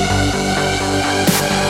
Música